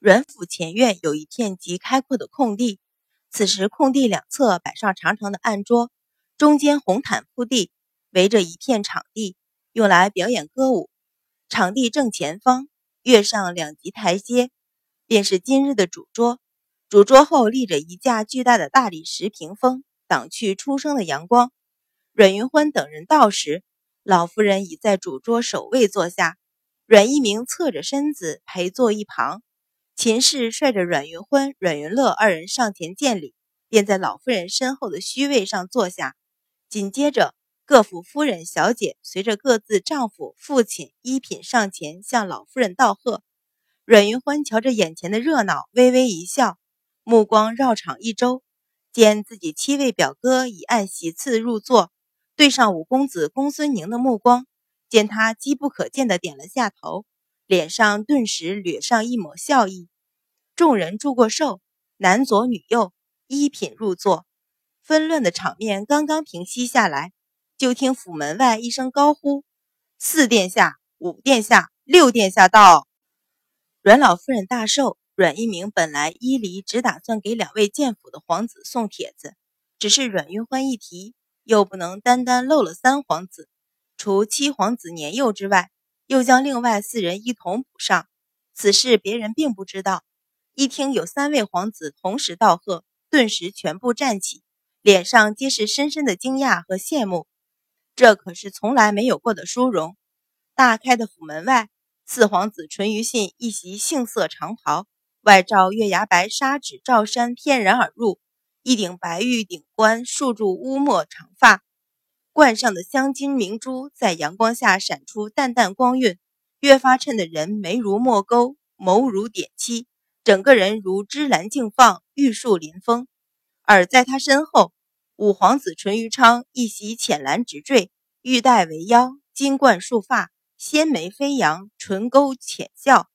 阮府前院有一片极开阔的空地，此时空地两侧摆上长长的案桌，中间红毯铺地，围着一片场地，用来表演歌舞。场地正前方跃上两级台阶，便是今日的主桌。主桌后立着一架巨大的大理石屏风，挡去初升的阳光。阮云欢等人到时，老夫人已在主桌首位坐下。阮一鸣侧着身子陪坐一旁，秦氏率着阮云欢、阮云乐二人上前见礼，便在老夫人身后的虚位上坐下。紧接着，各府夫人、小姐随着各自丈夫、父亲一品上前向老夫人道贺。阮云欢瞧着眼前的热闹，微微一笑，目光绕场一周，见自己七位表哥已按席次入座，对上五公子公孙宁的目光。见他机不可见的点了下头，脸上顿时掠上一抹笑意。众人祝过寿，男左女右，一品入座。纷乱的场面刚刚平息下来，就听府门外一声高呼：“四殿下，五殿下，六殿下到！”阮老夫人大寿，阮一鸣本来依离只打算给两位见府的皇子送帖子，只是阮云欢一提，又不能单单漏了三皇子。除七皇子年幼之外，又将另外四人一同补上。此事别人并不知道。一听有三位皇子同时道贺，顿时全部站起，脸上皆是深深的惊讶和羡慕。这可是从来没有过的殊荣。大开的府门外，四皇子淳于信一袭杏色长袍，外罩月牙白纱纸罩衫，翩然而入，一顶白玉顶冠束住乌墨长发。冠上的镶金明珠在阳光下闪出淡淡光晕，越发衬得人眉如墨钩，眸如点漆，整个人如芝兰竞放，玉树临风。而在他身后，五皇子淳于昌一袭浅蓝直坠，玉带围腰，金冠束发，纤眉飞扬，唇勾浅笑，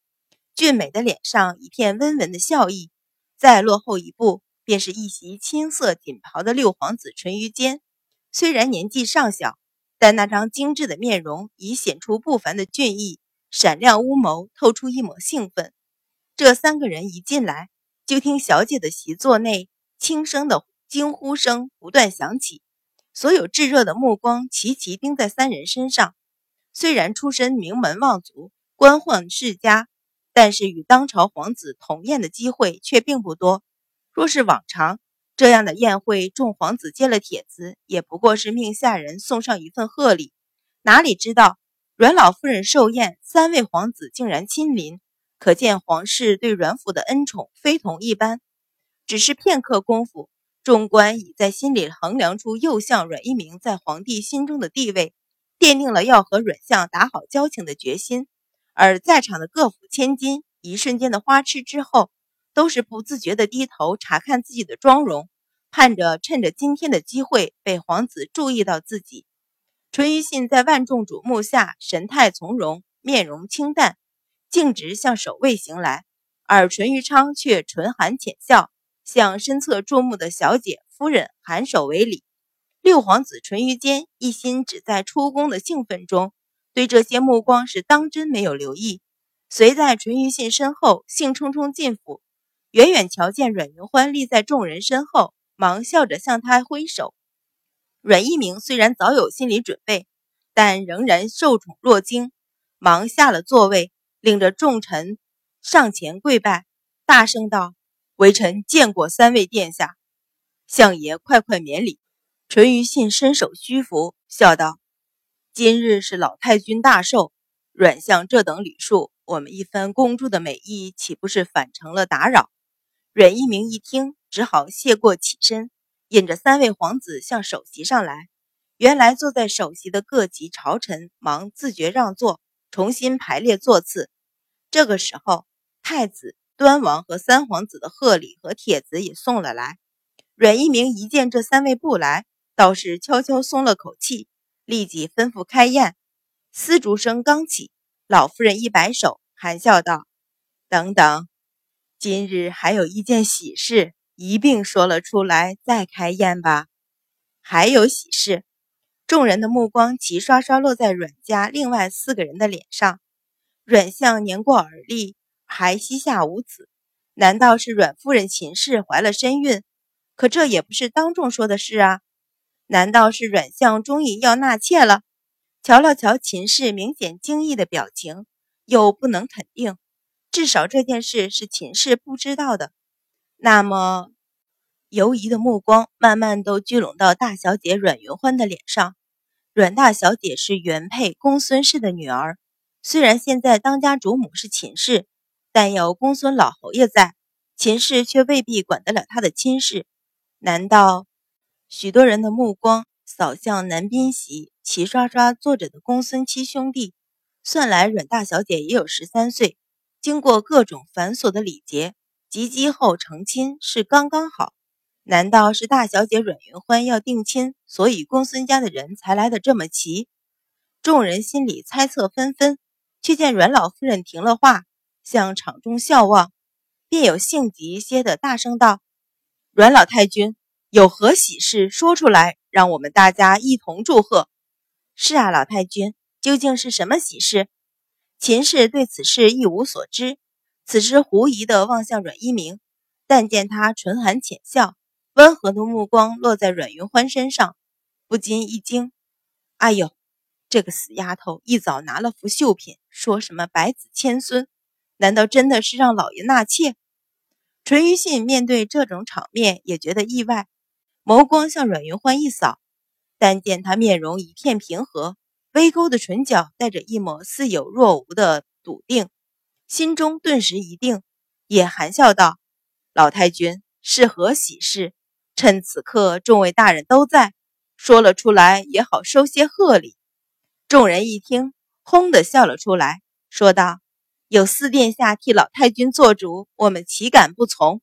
俊美的脸上一片温文的笑意。再落后一步，便是一袭青色锦袍的六皇子淳于坚。虽然年纪尚小，但那张精致的面容已显出不凡的俊逸，闪亮乌眸透出一抹兴奋。这三个人一进来，就听小姐的席座内轻声的惊呼声不断响起，所有炙热的目光齐齐盯在三人身上。虽然出身名门望族，官宦世家，但是与当朝皇子同宴的机会却并不多。若是往常，这样的宴会，众皇子接了帖子，也不过是命下人送上一份贺礼。哪里知道阮老夫人寿宴，三位皇子竟然亲临，可见皇室对阮府的恩宠非同一般。只是片刻功夫，众官已在心里衡量出右相阮一鸣在皇帝心中的地位，奠定了要和阮相打好交情的决心。而在场的各府千金，一瞬间的花痴之后。都是不自觉地低头查看自己的妆容，盼着趁着今天的机会被皇子注意到自己。淳于信在万众瞩目下，神态从容，面容清淡，径直向守卫行来；而淳于昌却唇含浅笑，向身侧注目的小姐夫人颔首为礼。六皇子淳于坚一心只在出宫的兴奋中，对这些目光是当真没有留意，随在淳于信身后，兴冲冲进府。远远瞧见阮云欢立在众人身后，忙笑着向他挥手。阮一鸣虽然早有心理准备，但仍然受宠若惊，忙下了座位，领着众臣上前跪拜，大声道：“微臣见过三位殿下，相爷快快免礼。”淳于信伸手虚服，笑道：“今日是老太君大寿，阮相这等礼数，我们一番恭祝的美意，岂不是反成了打扰？”阮一鸣一听，只好谢过，起身，引着三位皇子向首席上来。原来坐在首席的各级朝臣忙自觉让座，重新排列座次。这个时候，太子、端王和三皇子的贺礼和帖子也送了来。阮一鸣一见这三位不来，倒是悄悄松了口气，立即吩咐开宴。丝竹声刚起，老夫人一摆手，含笑道：“等等。”今日还有一件喜事，一并说了出来，再开宴吧。还有喜事，众人的目光齐刷刷落在阮家另外四个人的脸上。阮相年过耳立，还膝下无子，难道是阮夫人秦氏怀了身孕？可这也不是当众说的事啊！难道是阮相终于要纳妾了？瞧了瞧秦氏明显惊异的表情，又不能肯定，至少这件事是秦氏不知道的。那么，犹疑的目光慢慢都聚拢到大小姐阮云欢的脸上。阮大小姐是原配公孙氏的女儿，虽然现在当家主母是秦氏，但有公孙老侯爷在，秦氏却未必管得了她的亲事。难道许多人的目光扫向南宾席齐刷刷坐着的公孙七兄弟？算来阮大小姐也有十三岁，经过各种繁琐的礼节，及笄后成亲是刚刚好。难道是大小姐阮云欢要定亲，所以公孙家的人才来的这么齐？众人心里猜测纷纷，却见阮老夫人停了话，向场中笑望，便有性急些的大声道：“阮老太君有何喜事，说出来，让我们大家一同祝贺。”“是啊，老太君，究竟是什么喜事？”秦氏对此事一无所知，此时狐疑的望向阮一鸣，但见他唇含浅笑。温和的目光落在阮云欢身上，不禁一惊：“哎呦，这个死丫头一早拿了幅绣品，说什么百子千孙？难道真的是让老爷纳妾？”淳于信面对这种场面也觉得意外，眸光向阮云欢一扫，但见他面容一片平和，微勾的唇角带着一抹似有若无的笃定，心中顿时一定，也含笑道：“老太君是何喜事？”趁此刻众位大人都在，说了出来也好收些贺礼。众人一听，轰的笑了出来，说道：“有四殿下替老太君做主，我们岂敢不从？”